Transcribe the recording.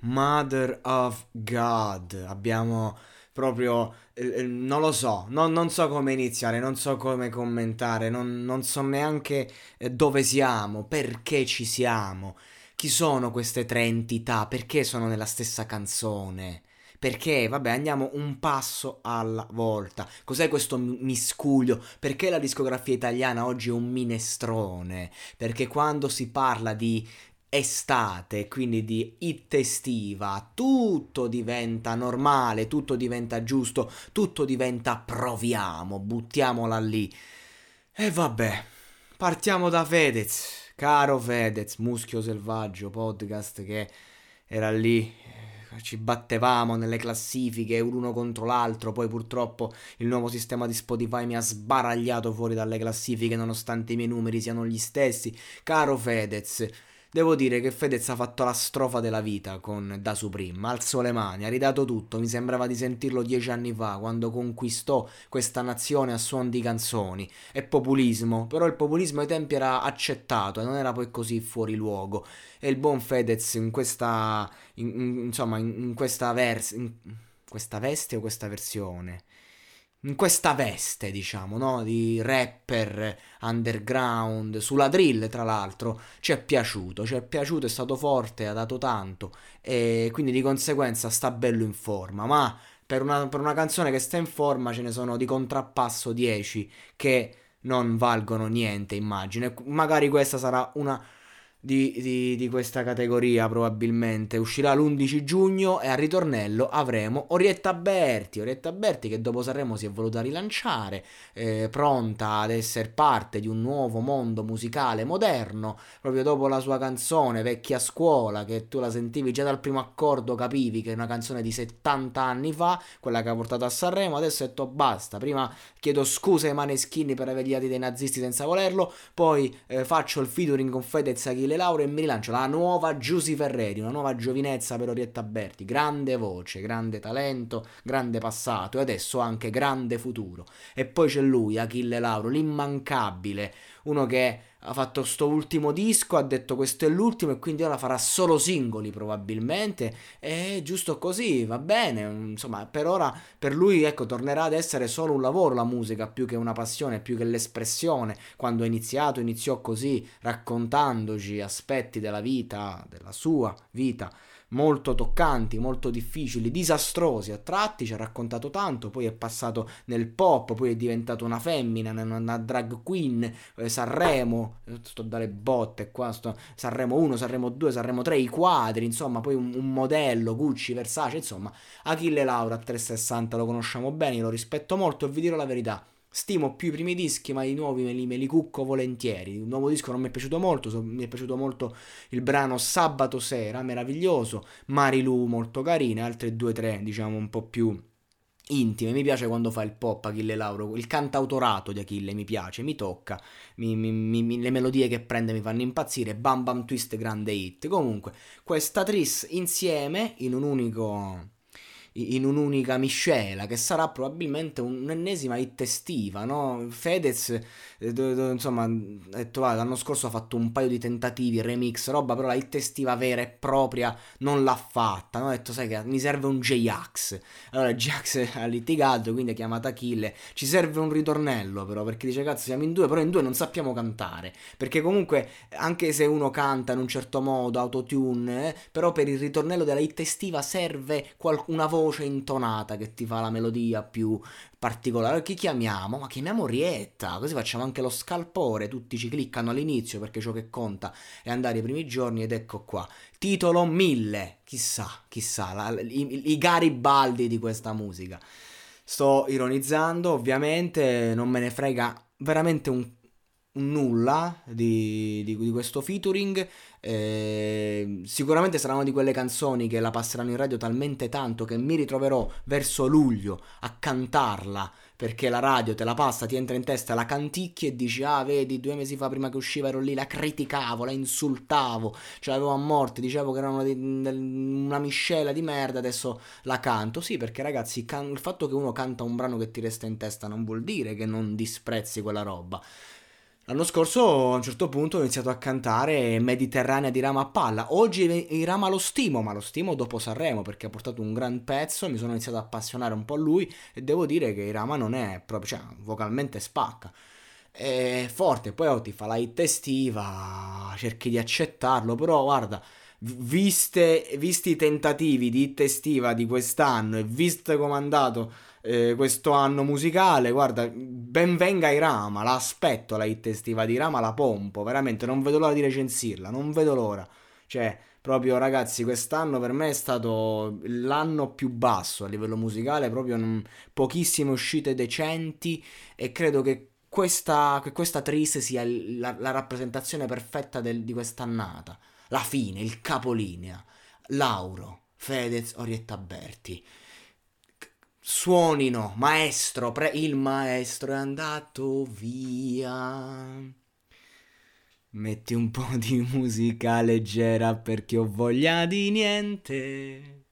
Mother of God. Abbiamo proprio. eh, eh, non lo so, non, non so come iniziare, non so come commentare, non, non so neanche eh, dove siamo, perché ci siamo. Chi sono queste tre entità? Perché sono nella stessa canzone? Perché, vabbè, andiamo un passo alla volta. Cos'è questo mi- miscuglio? Perché la discografia italiana oggi è un minestrone? Perché quando si parla di estate, quindi di hit estiva, tutto diventa normale, tutto diventa giusto, tutto diventa proviamo, buttiamola lì. E vabbè, partiamo da Fedez, caro Fedez, Muschio Selvaggio, podcast che era lì, ci battevamo nelle classifiche uno contro l'altro, poi purtroppo il nuovo sistema di Spotify mi ha sbaragliato fuori dalle classifiche nonostante i miei numeri siano gli stessi. Caro Fedez, Devo dire che Fedez ha fatto la strofa della vita con Da Supreme, alzò le mani, ha ridato tutto, mi sembrava di sentirlo dieci anni fa, quando conquistò questa nazione a suon di canzoni. È populismo, però il populismo ai tempi era accettato e non era poi così fuori luogo. E il buon Fedez in questa, in- in- insomma, in, in questa vers- questa veste o questa versione? In questa veste, diciamo, no? Di rapper underground, sulla drill, tra l'altro, ci è piaciuto, ci è piaciuto, è stato forte, ha dato tanto e quindi di conseguenza sta bello in forma, ma per una, per una canzone che sta in forma ce ne sono di contrappasso 10 che non valgono niente, immagino. Magari questa sarà una di, di- di questa categoria probabilmente. Uscirà l'11 giugno e al ritornello avremo Orietta Berti. Orietta Berti che dopo Sanremo si è voluta rilanciare eh, pronta ad essere parte di un nuovo mondo musicale moderno proprio dopo la sua canzone Vecchia Scuola che tu la sentivi già dal primo accordo capivi che è una canzone di 70 anni fa quella che ha portato a Sanremo. Adesso ha detto basta. Prima chiedo scusa ai maneschini per aver odiati dei nazisti senza volerlo poi eh, faccio il featuring con Fedez Achille Lauro e mi rilancio la nuova Giusy Ferreri, una nuova giovinezza per Orietta Berti, grande voce, grande talento, grande passato e adesso anche grande futuro. E poi c'è lui, Achille Lauro, l'immancabile, uno che ha fatto sto ultimo disco, ha detto questo è l'ultimo e quindi ora farà solo singoli probabilmente. E giusto così, va bene, insomma per ora per lui ecco tornerà ad essere solo un lavoro la musica più che una passione, più che l'espressione, quando ha iniziato iniziò così raccontandoci aspetti della vita, della sua vita molto toccanti, molto difficili, disastrosi a tratti, ci ha raccontato tanto, poi è passato nel pop, poi è diventato una femmina, una, drag queen, eh, Sanremo, sto dare botte qua, sto, Sanremo 1, Sanremo 2, Sanremo 3, i quadri, insomma, poi un, un modello, Gucci, Versace, insomma, Achille Laura a 360 lo conosciamo bene, io lo rispetto molto e vi dirò la verità. Stimo più i primi dischi, ma i nuovi me li, me li cucco volentieri. Il nuovo disco non mi è piaciuto molto, so- mi è piaciuto molto il brano Sabato Sera, meraviglioso, Marilu molto carina, altre due tre, diciamo, un po' più intime. Mi piace quando fa il pop Achille Lauro, il cantautorato di Achille mi piace, mi tocca, mi- mi- mi- le melodie che prende mi fanno impazzire, Bam Bam Twist grande hit. Comunque, questa tris insieme in un unico in un'unica miscela, che sarà probabilmente un'ennesima hit estiva, no? Fedez, eh, insomma, l'anno scorso ha fatto un paio di tentativi, remix, roba, però la hit estiva vera e propria non l'ha fatta, no? Ha detto, sai che mi serve un J-Ax. Allora J-Ax ha litigato, quindi ha chiamato Achille, ci serve un ritornello però, perché dice, cazzo, siamo in due, però in due non sappiamo cantare, perché comunque, anche se uno canta in un certo modo, autotune, eh, però per il ritornello della hit estiva serve qual- una voce voce intonata che ti fa la melodia più particolare. Chi chiamiamo? Ma chiamiamo Rietta, così facciamo anche lo scalpore. Tutti ci cliccano all'inizio perché ciò che conta è andare i primi giorni ed ecco qua. Titolo 1000. Chissà, chissà, la, i, i Garibaldi di questa musica. Sto ironizzando, ovviamente, non me ne frega veramente un nulla di, di, di, questo featuring. Eh, sicuramente sarà una di quelle canzoni che la passeranno in radio talmente tanto che mi ritroverò verso luglio a cantarla perché la radio te la passa, ti entra in testa, la canticchi e dici ah vedi due mesi fa prima che usciva ero lì, la criticavo, la insultavo, ce l'avevo a morte, dicevo che era una, una miscela di merda, adesso la canto. Sì perché ragazzi can- il fatto che uno canta un brano che ti resta in testa non vuol dire che non disprezzi quella roba. L'anno scorso a un certo punto ho iniziato a cantare Mediterranea di Rama a palla. Oggi i Rama lo stimo, ma lo stimo dopo Sanremo perché ha portato un gran pezzo, mi sono iniziato a appassionare un po' a lui e devo dire che Irama non è proprio, cioè vocalmente spacca. È forte, poi oh, ti fa la hit estiva, cerchi di accettarlo, però guarda, viste, visti i tentativi di hit estiva di quest'anno e visto come è andato eh, questo anno musicale. Guarda, ben venga Irama, la aspetto la hit estiva di Irama, la pompo, veramente non vedo l'ora di recensirla, non vedo l'ora. Cioè, proprio ragazzi, quest'anno per me è stato l'anno più basso a livello musicale, proprio non, pochissime uscite decenti e credo che questa, che questa triste sia la, la rappresentazione perfetta del, di quest'annata. La fine, il capolinea. Lauro, Fedez, Orietta Berti suonino, maestro, pre- il maestro è andato via. Metti un po' di musica leggera perché ho voglia di niente.